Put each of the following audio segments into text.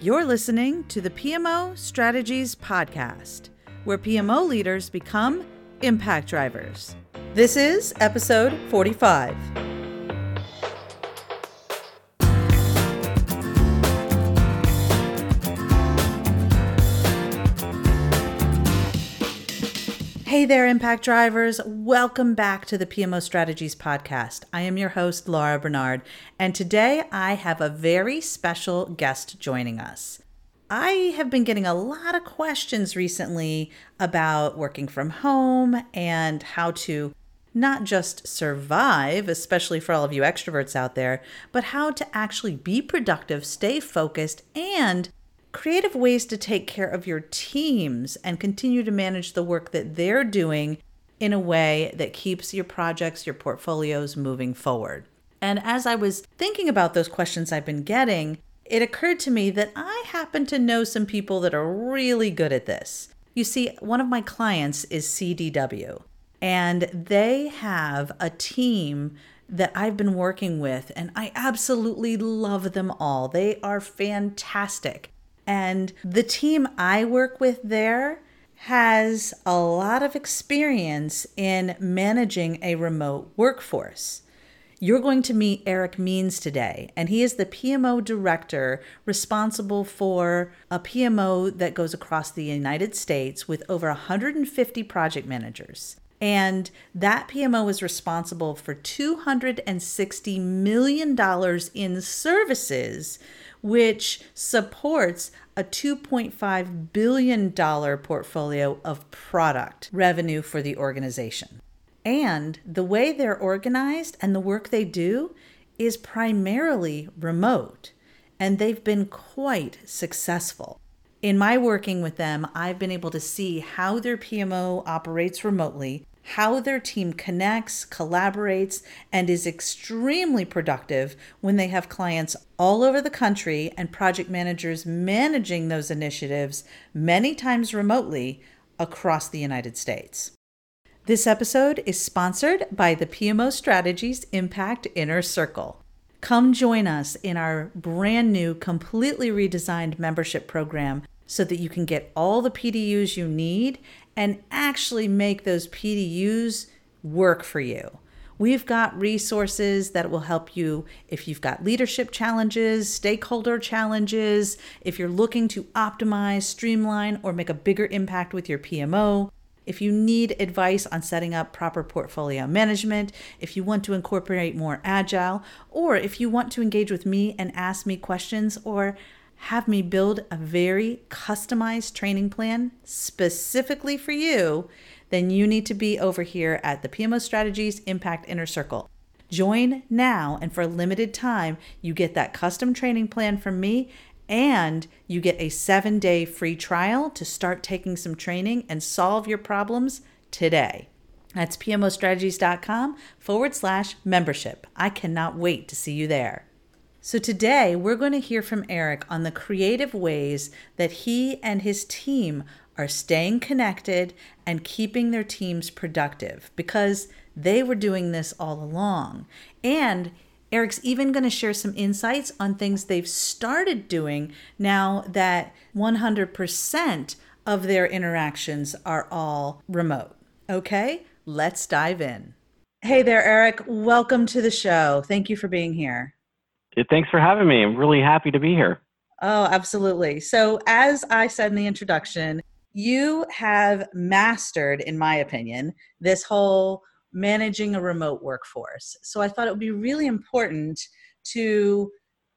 You're listening to the PMO Strategies Podcast, where PMO leaders become impact drivers. This is episode 45. Hey there, Impact Drivers. Welcome back to the PMO Strategies Podcast. I am your host, Laura Barnard, and today I have a very special guest joining us. I have been getting a lot of questions recently about working from home and how to not just survive, especially for all of you extroverts out there, but how to actually be productive, stay focused, and creative ways to take care of your teams and continue to manage the work that they're doing in a way that keeps your projects, your portfolios moving forward. And as I was thinking about those questions I've been getting, it occurred to me that I happen to know some people that are really good at this. You see, one of my clients is CDW, and they have a team that I've been working with, and I absolutely love them all. They are fantastic. And the team I work with there has a lot of experience in managing a remote workforce. You're going to meet Eric Means today, and he is the PMO director responsible for a PMO that goes across the United States with over 150 project managers. And that PMO is responsible for $260 million in services which supports a $2.5 billion portfolio of product revenue for the organization. And the way they're organized and the work they do is primarily remote, and they've been quite successful. In my working with them, I've been able to see how their PMO operates remotely how their team connects, collaborates, and is extremely productive when they have clients all over the country and project managers managing those initiatives, many times remotely, across the United States. This episode is sponsored by the PMO Strategies Impact Inner Circle. Come join us in our brand new, completely redesigned membership program so that you can get all the PDUs you need and actually make those PDUs work for you. We've got resources that will help you if you've got leadership challenges, stakeholder challenges, if you're looking to optimize, streamline, or make a bigger impact with your PMO. If you need advice on setting up proper portfolio management, if you want to incorporate more agile, or if you want to engage with me and ask me questions, or have me build a very customized training plan specifically for you, then you need to be over here at the PMO Strategies Impact Inner Circle. Join now, and for a limited time, you get that custom training plan from me, and you get a seven day free trial to start taking some training and solve your problems today. That's PMOstrategies.com forward slash membership. I cannot wait to see you there. So, today we're going to hear from Eric on the creative ways that he and his team are staying connected and keeping their teams productive because they were doing this all along. And Eric's even going to share some insights on things they've started doing now that 100% of their interactions are all remote. Okay, let's dive in. Hey there, Eric. Welcome to the show. Thank you for being here. Thanks for having me. I'm really happy to be here. Oh, absolutely. So, as I said in the introduction, you have mastered, in my opinion, this whole managing a remote workforce. So, I thought it would be really important to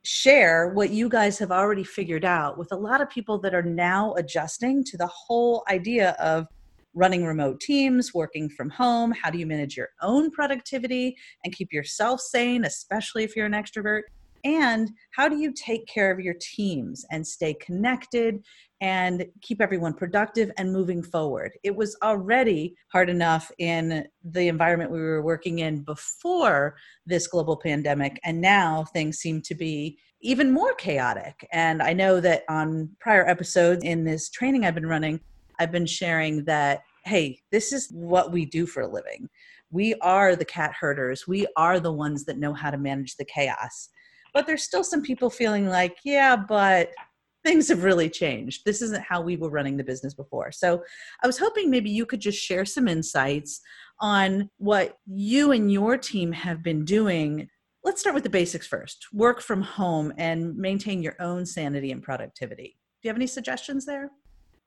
share what you guys have already figured out with a lot of people that are now adjusting to the whole idea of running remote teams, working from home. How do you manage your own productivity and keep yourself sane, especially if you're an extrovert? And how do you take care of your teams and stay connected and keep everyone productive and moving forward? It was already hard enough in the environment we were working in before this global pandemic, and now things seem to be even more chaotic. And I know that on prior episodes in this training I've been running, I've been sharing that, hey, this is what we do for a living. We are the cat herders. We are the ones that know how to manage the chaos but there's still some people feeling like, yeah, but things have really changed. This isn't how we were running the business before. So I was hoping maybe you could just share some insights on what you and your team have been doing. Let's start with the basics first work from home and maintain your own sanity and productivity. Do you have any suggestions there?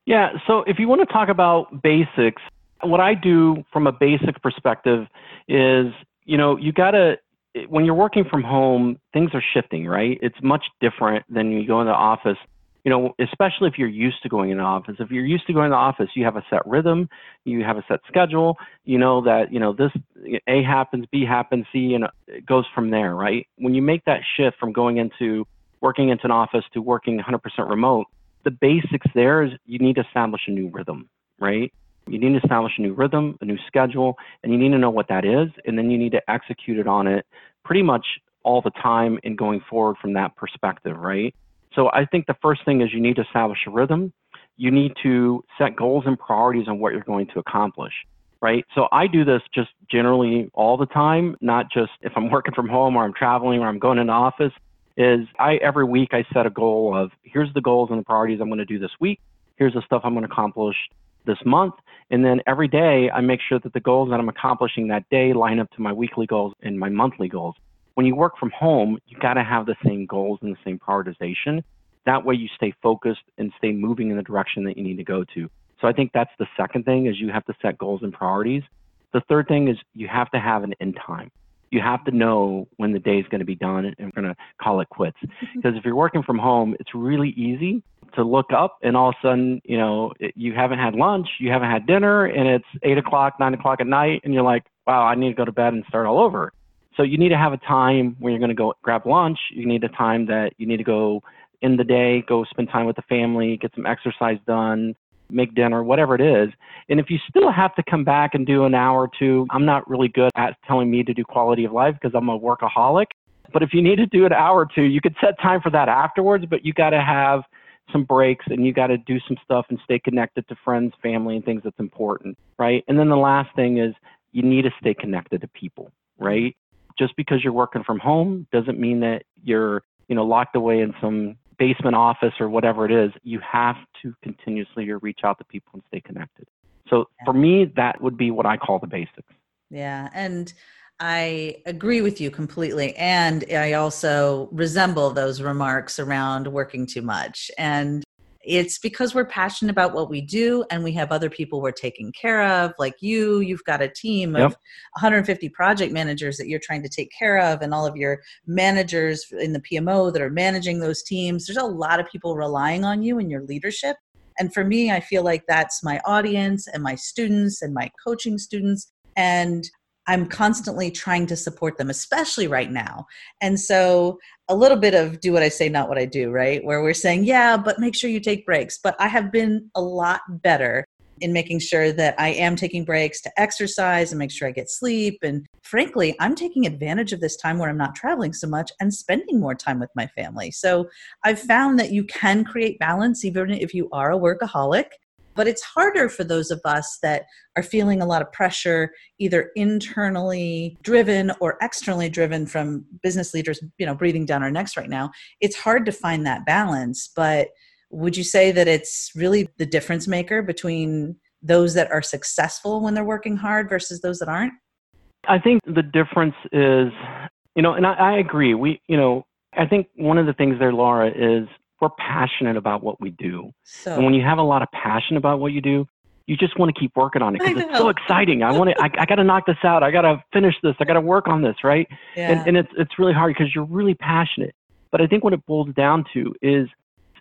Yeah, so if you want to talk about basics, what I do from a basic perspective is, you know, you got to when you're working from home, things are shifting, right? It's much different than you go in the office. You know, especially if you're used to going in the office. If you're used to going in the office, you have a set rhythm, you have a set schedule. You know that you know this A happens, B happens, C, and it goes from there, right? When you make that shift from going into working into an office to working 100% remote, the basics there is you need to establish a new rhythm, right? You need to establish a new rhythm, a new schedule, and you need to know what that is, and then you need to execute it on it pretty much all the time and going forward from that perspective, right? So I think the first thing is you need to establish a rhythm. You need to set goals and priorities on what you're going to accomplish, right? So I do this just generally all the time, not just if I'm working from home or I'm traveling or I'm going into office. Is I every week I set a goal of here's the goals and the priorities I'm going to do this week. Here's the stuff I'm going to accomplish this month. And then every day, I make sure that the goals that I'm accomplishing that day line up to my weekly goals and my monthly goals. When you work from home, you got to have the same goals and the same prioritization. That way, you stay focused and stay moving in the direction that you need to go to. So I think that's the second thing is you have to set goals and priorities. The third thing is you have to have an end time. You have to know when the day is going to be done and we're going to call it quits. Because if you're working from home, it's really easy to look up and all of a sudden, you know, it, you haven't had lunch, you haven't had dinner, and it's eight o'clock, nine o'clock at night, and you're like, wow, I need to go to bed and start all over. So you need to have a time where you're going to go grab lunch. You need a time that you need to go in the day, go spend time with the family, get some exercise done, make dinner, whatever it is. And if you still have to come back and do an hour or two, I'm not really good at telling me to do quality of life because I'm a workaholic. But if you need to do an hour or two, you could set time for that afterwards, but you got to have some breaks and you got to do some stuff and stay connected to friends, family, and things that's important, right? And then the last thing is you need to stay connected to people, right? Just because you're working from home doesn't mean that you're, you know, locked away in some basement office or whatever it is. You have to continuously reach out to people and stay connected. So for me, that would be what I call the basics. Yeah. And I agree with you completely. And I also resemble those remarks around working too much. And it's because we're passionate about what we do and we have other people we're taking care of like you you've got a team of yep. 150 project managers that you're trying to take care of and all of your managers in the pmo that are managing those teams there's a lot of people relying on you and your leadership and for me i feel like that's my audience and my students and my coaching students and I'm constantly trying to support them, especially right now. And so, a little bit of do what I say, not what I do, right? Where we're saying, yeah, but make sure you take breaks. But I have been a lot better in making sure that I am taking breaks to exercise and make sure I get sleep. And frankly, I'm taking advantage of this time where I'm not traveling so much and spending more time with my family. So I've found that you can create balance even if you are a workaholic but it's harder for those of us that are feeling a lot of pressure, either internally driven or externally driven from business leaders, you know, breathing down our necks right now. It's hard to find that balance. But would you say that it's really the difference maker between those that are successful when they're working hard versus those that aren't? I think the difference is, you know, and I, I agree. We, you know, I think one of the things there, Laura, is we're passionate about what we do. So, and when you have a lot of passion about what you do, you just want to keep working on it because it's so exciting. I want to, I, I got to knock this out. I got to finish this. I got to work on this, right? Yeah. And, and it's, it's really hard because you're really passionate. But I think what it boils down to is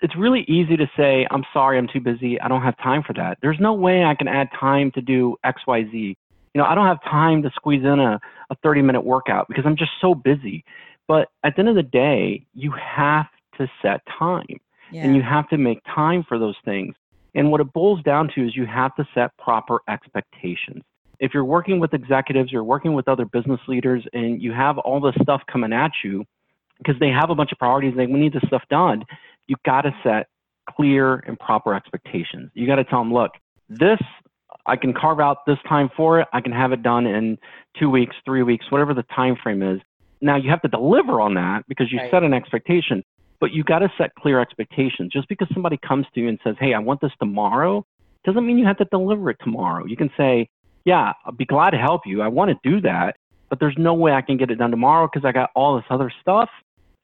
it's really easy to say, I'm sorry, I'm too busy. I don't have time for that. There's no way I can add time to do X, Y, Z. You know, I don't have time to squeeze in a, a 30 minute workout because I'm just so busy. But at the end of the day, you have to set time yeah. and you have to make time for those things. And what it boils down to is you have to set proper expectations. If you're working with executives, you're working with other business leaders, and you have all this stuff coming at you because they have a bunch of priorities, they we need this stuff done. You've got to set clear and proper expectations. You got to tell them, look, this I can carve out this time for it. I can have it done in two weeks, three weeks, whatever the time frame is. Now you have to deliver on that because you right. set an expectation. But you got to set clear expectations. Just because somebody comes to you and says, "Hey, I want this tomorrow," doesn't mean you have to deliver it tomorrow. You can say, "Yeah, I'll be glad to help you. I want to do that, but there's no way I can get it done tomorrow because I got all this other stuff,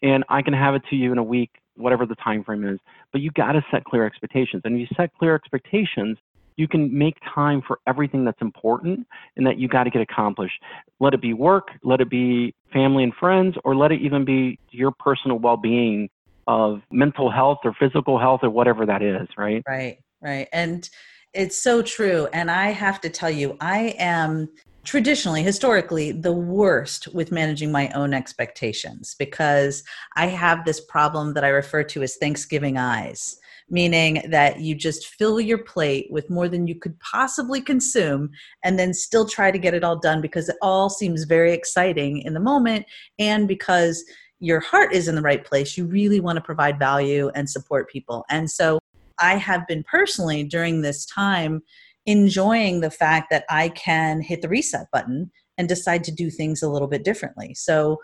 and I can have it to you in a week, whatever the time frame is." But you got to set clear expectations, and if you set clear expectations, you can make time for everything that's important and that you got to get accomplished. Let it be work, let it be family and friends, or let it even be your personal well being of mental health or physical health or whatever that is, right? Right, right. And it's so true. And I have to tell you, I am traditionally, historically, the worst with managing my own expectations because I have this problem that I refer to as Thanksgiving eyes meaning that you just fill your plate with more than you could possibly consume and then still try to get it all done because it all seems very exciting in the moment and because your heart is in the right place you really want to provide value and support people and so i have been personally during this time enjoying the fact that i can hit the reset button and decide to do things a little bit differently so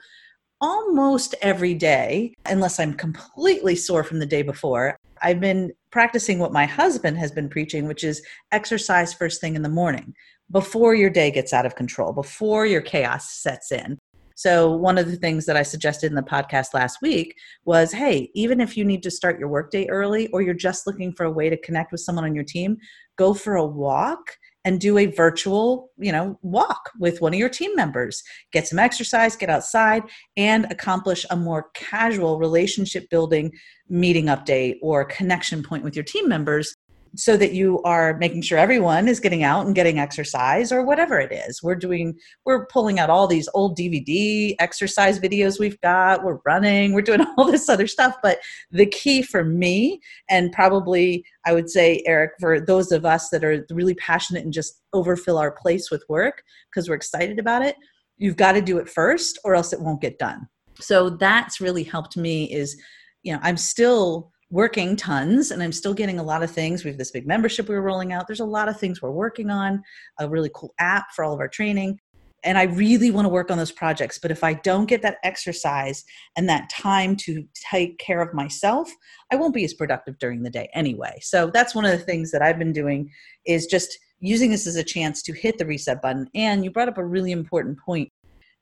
almost every day, unless I'm completely sore from the day before, I've been practicing what my husband has been preaching, which is exercise first thing in the morning before your day gets out of control, before your chaos sets in. So, one of the things that I suggested in the podcast last week was hey, even if you need to start your workday early or you're just looking for a way to connect with someone on your team, go for a walk and do a virtual, you know, walk with one of your team members. Get some exercise, get outside, and accomplish a more casual relationship building meeting update or connection point with your team members so that you are making sure everyone is getting out and getting exercise or whatever it is. We're doing we're pulling out all these old dvd exercise videos we've got. We're running. We're doing all this other stuff. But the key for me and probably i would say eric for those of us that are really passionate and just overfill our place with work because we're excited about it you've got to do it first or else it won't get done. So that's really helped me is you know i'm still working tons and I'm still getting a lot of things. We have this big membership we are rolling out. There's a lot of things we're working on, a really cool app for all of our training. And I really want to work on those projects. But if I don't get that exercise and that time to take care of myself, I won't be as productive during the day anyway. So that's one of the things that I've been doing is just using this as a chance to hit the reset button. And you brought up a really important point.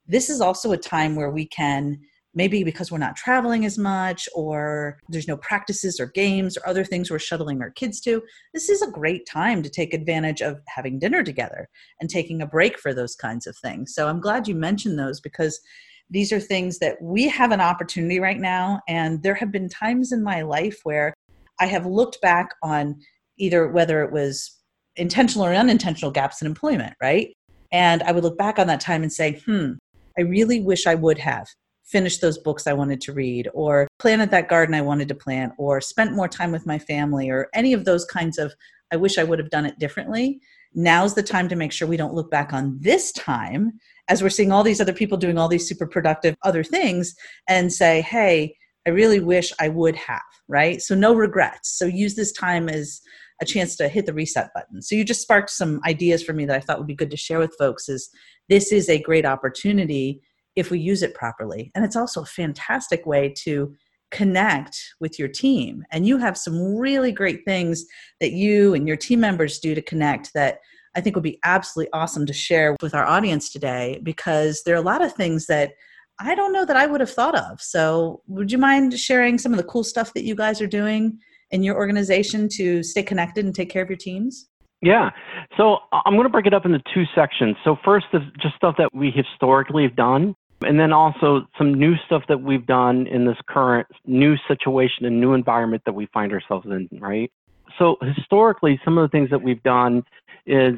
This is also a time where we can maybe because we're not traveling as much or there's no practices or games or other things we're shuttling our kids to this is a great time to take advantage of having dinner together and taking a break for those kinds of things. So i'm glad you mentioned those because these are things that we have an opportunity right now. And there have been times in my life where i have looked back on either whether it was intentional or unintentional gaps in employment right? And i would look back on that time and say hmm I really wish I would have finished those books I wanted to read, or planted that garden I wanted to plant, or spent more time with my family, or any of those kinds of, I wish I would have done it differently. Now's the time to make sure we don't look back on this time as we're seeing all these other people doing all these super productive other things and say, hey, I really wish I would have, right? So, no regrets. So, use this time as a chance to hit the reset button. So, you just sparked some ideas for me that I thought would be good to share with folks. Is this is a great opportunity if we use it properly. And it's also a fantastic way to connect with your team. And you have some really great things that you and your team members do to connect that I think would be absolutely awesome to share with our audience today because there are a lot of things that I don't know that I would have thought of. So, would you mind sharing some of the cool stuff that you guys are doing in your organization to stay connected and take care of your teams? Yeah. So uh, I'm going to break it up into two sections. So first is just stuff that we historically have done and then also some new stuff that we've done in this current new situation and new environment that we find ourselves in, right? So historically, some of the things that we've done is,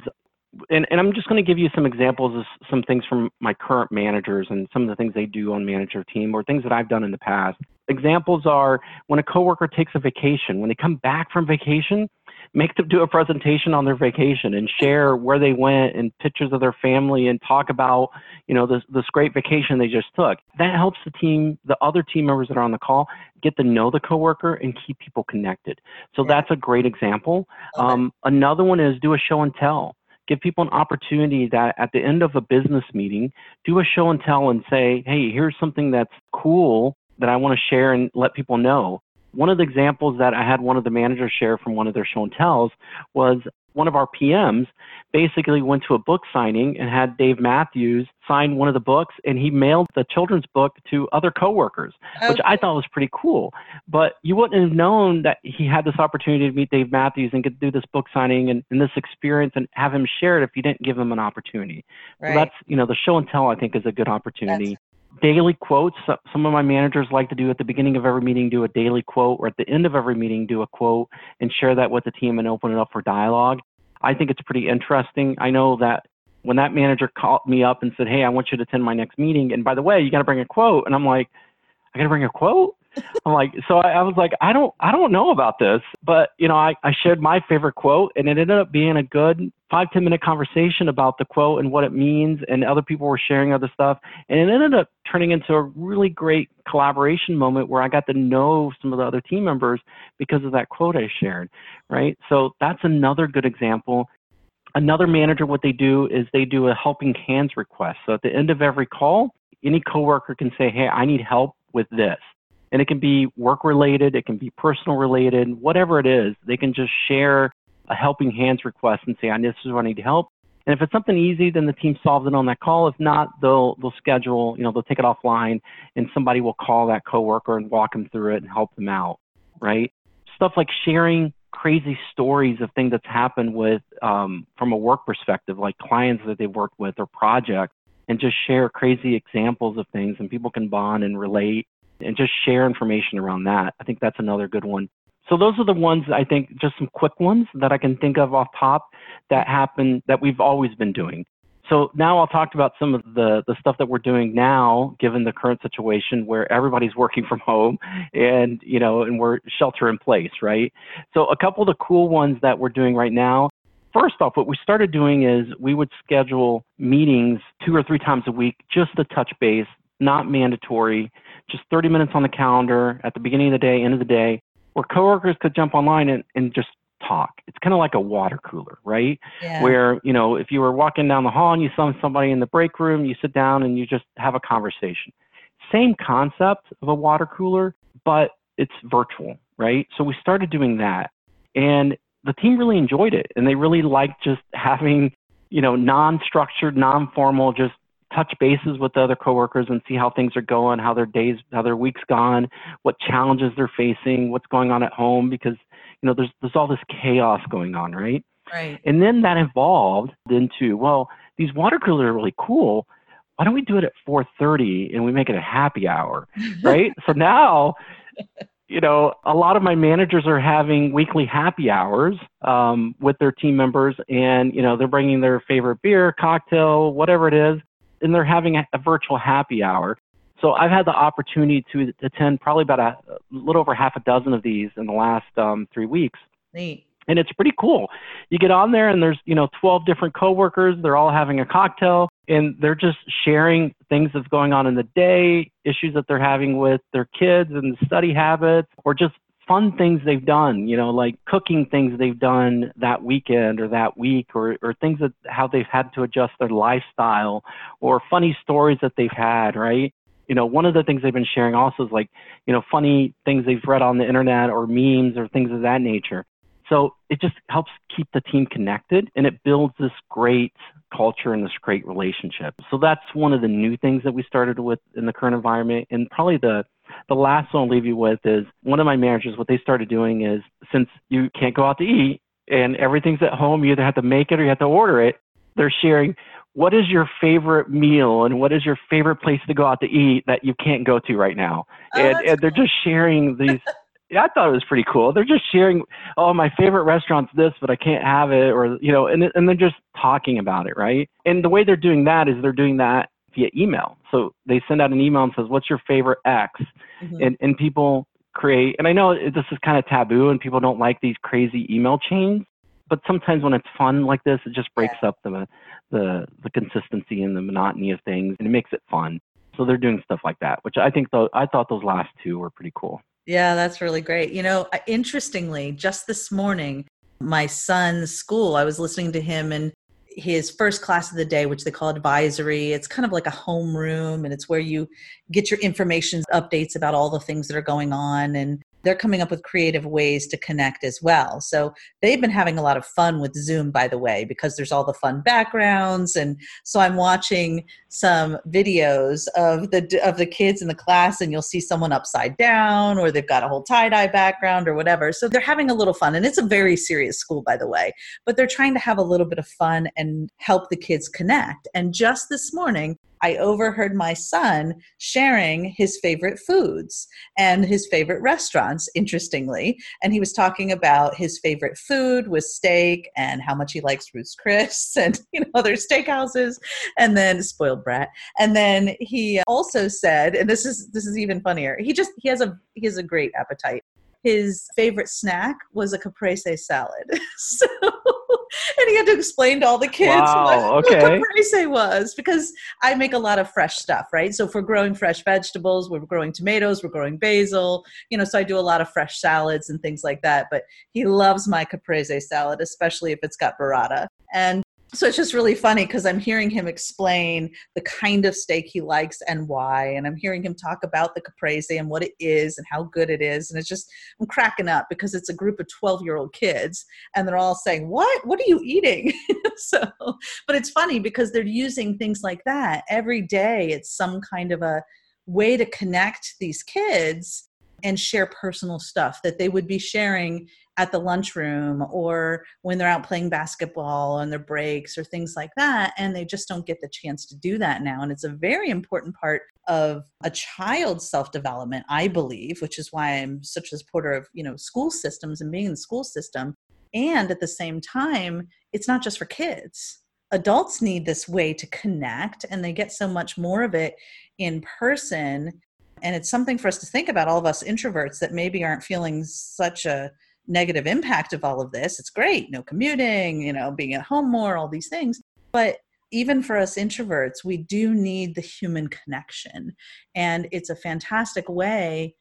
and, and I'm just going to give you some examples of some things from my current managers and some of the things they do on manager team or things that I've done in the past. Examples are when a coworker takes a vacation, when they come back from vacation, make them do a presentation on their vacation and share where they went and pictures of their family and talk about you know this, this great vacation they just took. That helps the team the other team members that are on the call get to know the coworker and keep people connected. So yeah. that's a great example. Um, another one is do a show and tell. Give people an opportunity that at the end of a business meeting do a show and tell and say hey here's something that's cool that I want to share and let people know. One of the examples that I had one of the managers share from one of their show and tells was one of our PMs basically went to a book signing and had Dave Matthews sign one of the books and he mailed the children's book to other coworkers, okay. which I thought was pretty cool. But you wouldn't have known that he had this opportunity to meet Dave Matthews and to do this book signing and, and this experience and have him share it if you didn't give him an opportunity. Right. So that's, you know, the show and tell I think is a good opportunity. That's- daily quotes. Some of my managers like to do at the beginning of every meeting, do a daily quote, or at the end of every meeting, do a quote and share that with the team and open it up for dialogue. I think it's pretty interesting. I know that when that manager called me up and said, Hey, I want you to attend my next meeting. And by the way, you got to bring a quote. And I'm like, I got to bring a quote? I'm like, so I, I, was like, I don't, I don't know about this, but you know, I, I shared my favorite quote and it ended up being a good five, 10 minute conversation about the quote and what it means. And other people were sharing other stuff. And it ended up turning into a really great collaboration moment where I got to know some of the other team members because of that quote I shared. Right. So that's another good example. Another manager, what they do is they do a helping hands request. So at the end of every call, any coworker can say, Hey, I need help with this and it can be work related, it can be personal related, whatever it is, they can just share a helping hands request and say, this is I need to help. And if it's something easy, then the team solves it on that call. If not, they'll they'll schedule, you know, they'll take it offline and somebody will call that coworker and walk them through it and help them out, right? Stuff like sharing crazy stories of things that's happened with um, from a work perspective, like clients that they've worked with or projects, and just share crazy examples of things and people can bond and relate and just share information around that. I think that's another good one. So those are the ones I think just some quick ones that I can think of off top that happen that we've always been doing. So now I'll talk about some of the, the stuff that we're doing now, given the current situation where everybody's working from home and, you know, and we're shelter in place, right? So a couple of the cool ones that we're doing right now. First off, what we started doing is we would schedule meetings two or three times a week just to touch base, not mandatory, just 30 minutes on the calendar at the beginning of the day, end of the day, where coworkers could jump online and, and just talk. It's kind of like a water cooler, right? Yeah. Where, you know, if you were walking down the hall and you saw somebody in the break room, you sit down and you just have a conversation. Same concept of a water cooler, but it's virtual, right? So we started doing that. And the team really enjoyed it and they really liked just having, you know, non-structured, non-formal, just touch bases with the other coworkers and see how things are going, how their days, how their week's gone, what challenges they're facing, what's going on at home, because you know there's there's all this chaos going on, right? Right. And then that evolved into well, these water coolers are really cool. Why don't we do it at 4:30 and we make it a happy hour, right? so now you know, a lot of my managers are having weekly happy hours um, with their team members, and you know, they're bringing their favorite beer, cocktail, whatever it is, and they're having a, a virtual happy hour. So I've had the opportunity to attend probably about a, a little over half a dozen of these in the last um, three weeks. Neat. And it's pretty cool. You get on there and there's, you know, 12 different coworkers. They're all having a cocktail and they're just sharing things that's going on in the day, issues that they're having with their kids and study habits, or just fun things they've done, you know, like cooking things they've done that weekend or that week, or, or things that how they've had to adjust their lifestyle, or funny stories that they've had, right? You know, one of the things they've been sharing also is like, you know, funny things they've read on the internet or memes or things of that nature. So it just helps keep the team connected and it builds this great culture and this great relationship. So that's one of the new things that we started with in the current environment. And probably the the last one I'll leave you with is one of my managers, what they started doing is since you can't go out to eat and everything's at home, you either have to make it or you have to order it. They're sharing what is your favorite meal and what is your favorite place to go out to eat that you can't go to right now. Oh, and, and they're just sharing these. yeah, I thought it was pretty cool. They're just sharing, oh, my favorite restaurant's this, but I can't have it, or you know, and and they're just talking about it, right? And the way they're doing that is they're doing that via email. So they send out an email and says, "What's your favorite X?" Mm-hmm. And and people create. And I know this is kind of taboo, and people don't like these crazy email chains. But sometimes when it's fun like this, it just breaks yeah. up the the the consistency and the monotony of things, and it makes it fun. So they're doing stuff like that, which I think though I thought those last two were pretty cool. Yeah, that's really great. You know, interestingly, just this morning, my son's school, I was listening to him and his first class of the day, which they call advisory. It's kind of like a homeroom, and it's where you get your information updates about all the things that are going on. And they're coming up with creative ways to connect as well. So they've been having a lot of fun with Zoom, by the way, because there's all the fun backgrounds. And so I'm watching some videos of the of the kids in the class, and you'll see someone upside down, or they've got a whole tie dye background, or whatever. So they're having a little fun, and it's a very serious school, by the way. But they're trying to have a little bit of fun and help the kids connect. And just this morning, I overheard my son sharing his favorite foods and his favorite restaurants, interestingly. And he was talking about his favorite food was steak and how much he likes Ruth's Chris and you know other steakhouses, and then spoiled brat. And then he also said, and this is this is even funnier. He just he has a he has a great appetite his favorite snack was a caprese salad. so, and he had to explain to all the kids wow, what, okay. what caprese was because I make a lot of fresh stuff, right? So if we're growing fresh vegetables, we're growing tomatoes, we're growing basil, you know, so I do a lot of fresh salads and things like that. But he loves my caprese salad, especially if it's got burrata. And so it's just really funny because I'm hearing him explain the kind of steak he likes and why, and I'm hearing him talk about the caprese and what it is and how good it is, and it's just I'm cracking up because it's a group of 12 year old kids and they're all saying, "What? What are you eating?" so, but it's funny because they're using things like that every day. It's some kind of a way to connect these kids and share personal stuff that they would be sharing at the lunchroom or when they're out playing basketball on their breaks or things like that and they just don't get the chance to do that now and it's a very important part of a child's self-development i believe which is why i'm such a supporter of you know school systems and being in the school system and at the same time it's not just for kids. Adults need this way to connect and they get so much more of it in person and it's something for us to think about all of us introverts that maybe aren't feeling such a negative impact of all of this. It's great, no commuting, you know, being at home more, all these things. But even for us introverts, we do need the human connection. And it's a fantastic way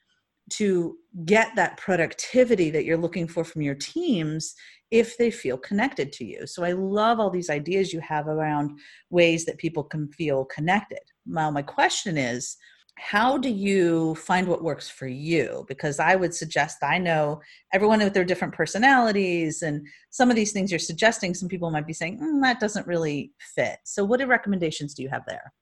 to get that productivity that you're looking for from your teams if they feel connected to you. So I love all these ideas you have around ways that people can feel connected. Now, my question is how do you find what works for you? Because i would suggest i know everyone with their different personalities and some of these things you're suggesting some people might be saying mm, that doesn't really fit. So what recommendations do you have there?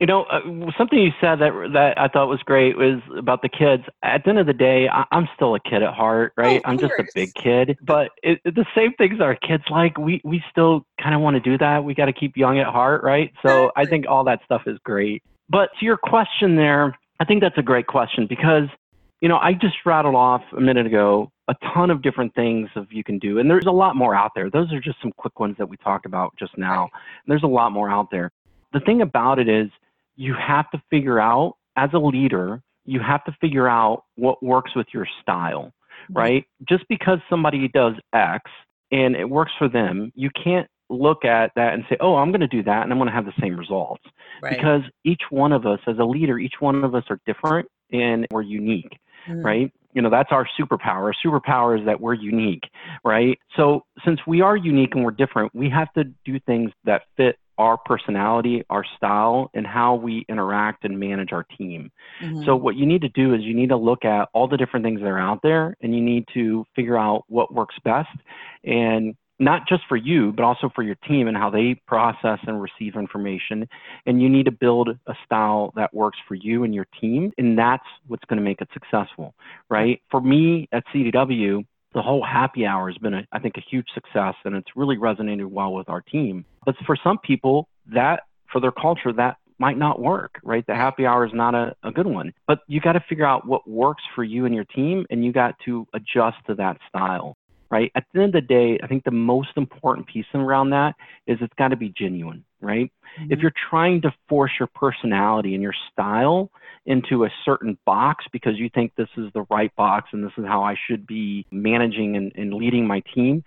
You know uh, something you said that that i thought was great was about the kids. At the end of the day I, am still a kid at heart right? oh, i'm just a big kid. But it, it, the same things our kids like we we still kind of want to do that. We got to keep young at heart right? So i think all that stuff is great but to your question there, I think that's a great question because, you know, I just rattled off a minute ago a ton of different things of you can do. And there's a lot more out there. Those are just some quick ones that we talked about just now. And There's a lot more out there. The thing about it is you have to figure out as a leader, you have to figure out what works with your style, mm-hmm. right? Just because somebody does X and it works for them, you can't look at that and say, oh, I'm going to do that and I'm going to have the same results. Right. Because each one of us, as a leader, each one of us are different and we're unique, mm. right? You know, that's our superpower. Our superpower is that we're unique, right? So since we are unique and we're different, we have to do things that fit our personality, our style, and how we interact and manage our team. Mm-hmm. So, what you need to do is you need to look at all the different things that are out there and you need to figure out what works best and not just for you, but also for your team and how they process and receive information. And you need to build a style that works for you and your team. And that's what's going to make it successful, right? For me at CDW, the whole happy hour has been, a, I think, a huge success and it's really resonated well with our team. But for some people, that for their culture, that might not work, right? The happy hour is not a, a good one. But you got to figure out what works for you and your team, and you got to adjust to that style right? At the end of the day, I think the most important piece around that is it's got to be genuine, right? Mm-hmm. If you're trying to force your personality and your style into a certain box because you think this is the right box and this is how I should be managing and, and leading my team,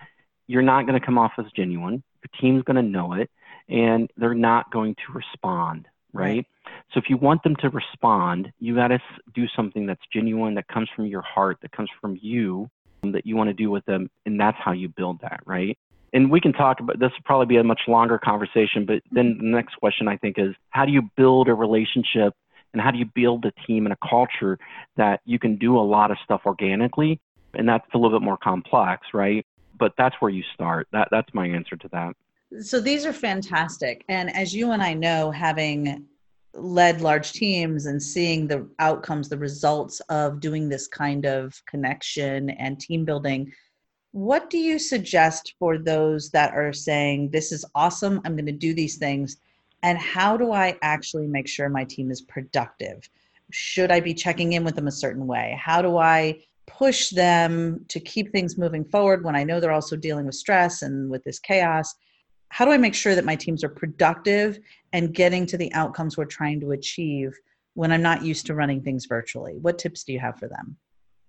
you're not going to come off as genuine. Your team's going to know it and they're not going to respond, right? right. So if you want them to respond, you got to do something that's genuine, that comes from your heart, that comes from you, that you want to do with them and that's how you build that right? And we can talk about this will probably be a much longer conversation but then mm-hmm. the next question i think is how do you build a relationship and how do you build a team and a culture that you can do a lot of stuff organically? And that's a little bit more complex right? But that's where you start. That that's my answer to that. So these are fantastic. And as you and i know having led large teams and seeing the outcomes the results of doing this kind of connection and team building what do you suggest for those that are saying, This is awesome, I'm going to do these things? And how do I actually make sure my team is productive? Should I be checking in with them a certain way? How do I push them to keep things moving forward when I know they're also dealing with stress and with this chaos? How do I make sure that my teams are productive and getting to the outcomes we're trying to achieve when I'm not used to running things virtually? What tips do you have for them?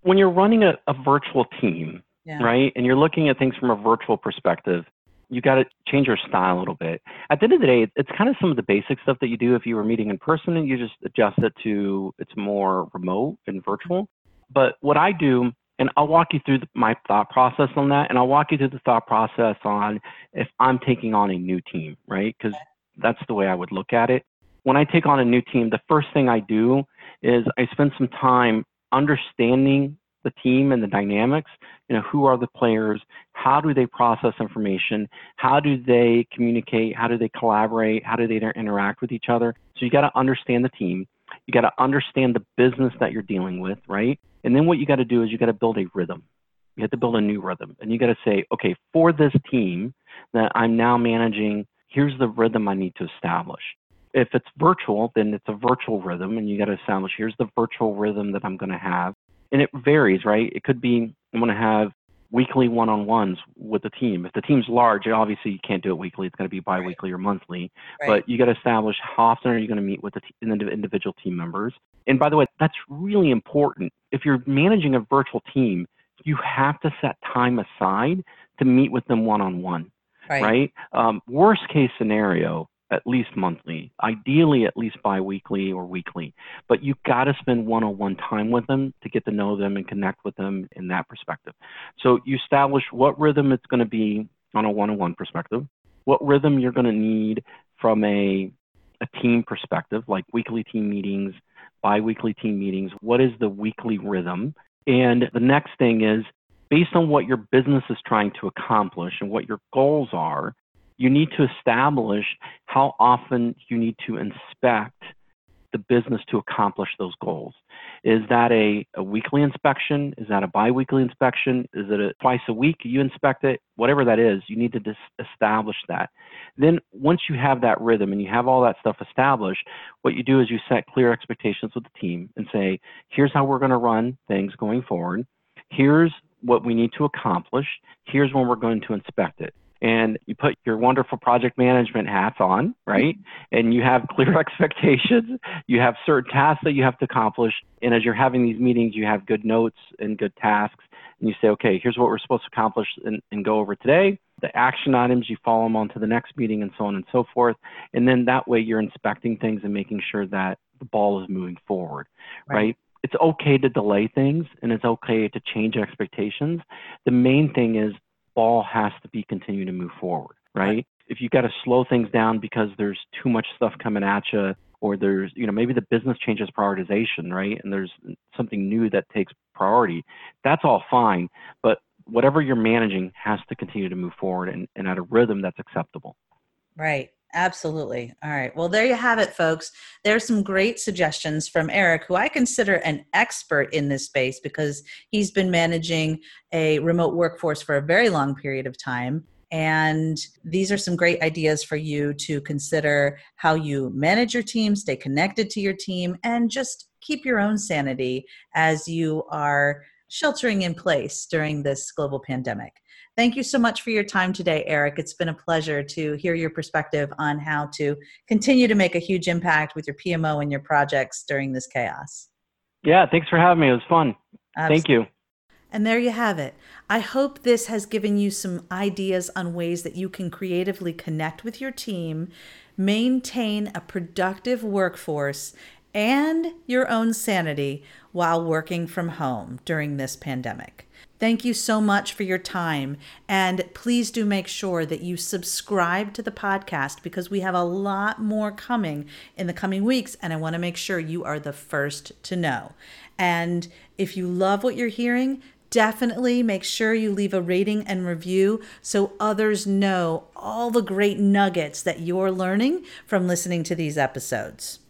When you're running a, a virtual team, yeah. right? And you're looking at things from a virtual perspective. You got to change your style a little bit. At the end of the day, it's kind of some of the basic stuff that you do if you were meeting in person and you just adjust it to it's more remote and virtual. But what I do, and I'll walk you through my thought process on that, and I'll walk you through the thought process on if I'm taking on a new team, right? Because that's the way I would look at it. When I take on a new team, the first thing I do is I spend some time understanding the team and the dynamics you know who are the players how do they process information how do they communicate how do they collaborate how do they interact with each other. So you got to understand the team. You got to understand the business that you're dealing with right? And then what you got to do is you got to build a rhythm. You have to build a new rhythm. And you got to say okay for this team that i'm now managing here's the rhythm i need to establish if it's virtual, then it's a virtual rhythm, and you got to establish here's the virtual rhythm that I'm going to have and it varies, right? It could be I'm going to have weekly one-on-ones with the team. If the team's large, obviously you can't do it weekly. It's going to be biweekly right. or monthly. Right. But you got to establish how often are you going to meet with the t- individual team members. And by the way, that's really important. If you're managing a virtual team, you have to set time aside to meet with them one-on-one. Right. right? Um, worst case scenario, at least monthly, ideally at least biweekly or weekly. But you got to spend one on one time with them to get to know them and connect with them in that perspective. So you establish what rhythm it's going to be on a one on one perspective, what rhythm you're going to need from a, a team perspective, like weekly team meetings, biweekly team meetings. What is the weekly rhythm? And the next thing is based on what your business is trying to accomplish and what your goals are, you need to establish how often you need to inspect the business to accomplish those goals. Is that a, a weekly inspection? Is that a biweekly inspection? Is it a twice a week you inspect it? Whatever that is, you need to dis- establish that. Then once you have that rhythm and you have all that stuff established, what you do is you set clear expectations with the team and say, here's how we're going to run things going forward. Here's what we need to accomplish. Here's when we're going to inspect it and you put your wonderful project management hats on, right? And you have clear expectations. You have certain tasks that you have to accomplish. And as you're having these meetings, you have good notes and good tasks. And you say, okay, here's what we're supposed to accomplish and, and go over today. The action items, you follow them on to the next meeting and so on and so forth. And then that way you're inspecting things and making sure that the ball is moving forward, right? right? It's okay to delay things and it's okay to change expectations. The main thing is ball has to be continuing to move forward, right? If you got to slow things down because there's too much stuff coming at you, or there's, you know, maybe the business changes prioritization, right? And there's something new that takes priority, that's all fine. But whatever you're managing has to continue to move forward and, and at a rhythm that's acceptable. Right. Absolutely. All right. Well, there you have it, folks. There's some great suggestions from Eric, who I consider an expert in this space because he's been managing a remote workforce for a very long period of time. And these are some great ideas for you to consider how you manage your team, stay connected to your team, and just keep your own sanity as you are sheltering in place during this global pandemic. Thank you so much for your time today, Eric. It's been a pleasure to hear your perspective on how to continue to make a huge impact with your PMO and your projects during this chaos. Yeah, thanks for having me. It was fun. Absolutely. Thank you. And there you have it. I hope this has given you some ideas on ways that you can creatively connect with your team, maintain a productive workforce, and your own sanity while working from home during this pandemic. Thank you so much for your time. And please do make sure that you subscribe to the podcast because we have a lot more coming in the coming weeks. And I want to make sure you are the first to know. And if you love what you're hearing, definitely make sure you leave a rating and review so others know all the great nuggets that you're learning from listening to these episodes.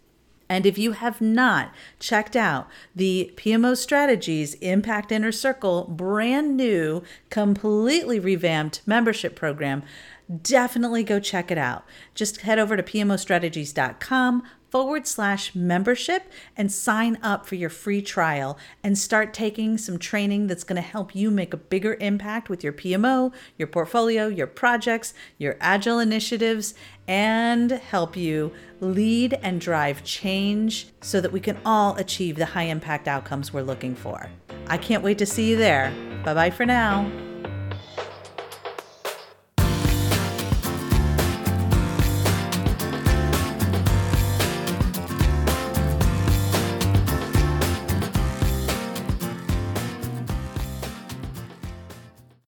And if you have not checked out the PMO Strategies Impact Inner Circle brand new, completely revamped membership program, definitely go check it out. Just head over to pmostrategies.com forward slash membership and sign up for your free trial and start taking some training that's going to help you make a bigger impact with your PMO, your portfolio, your projects, your agile initiatives, and help you lead and drive change so that we can all achieve the high impact outcomes we're looking for. I can't wait to see you there. Bye bye for now.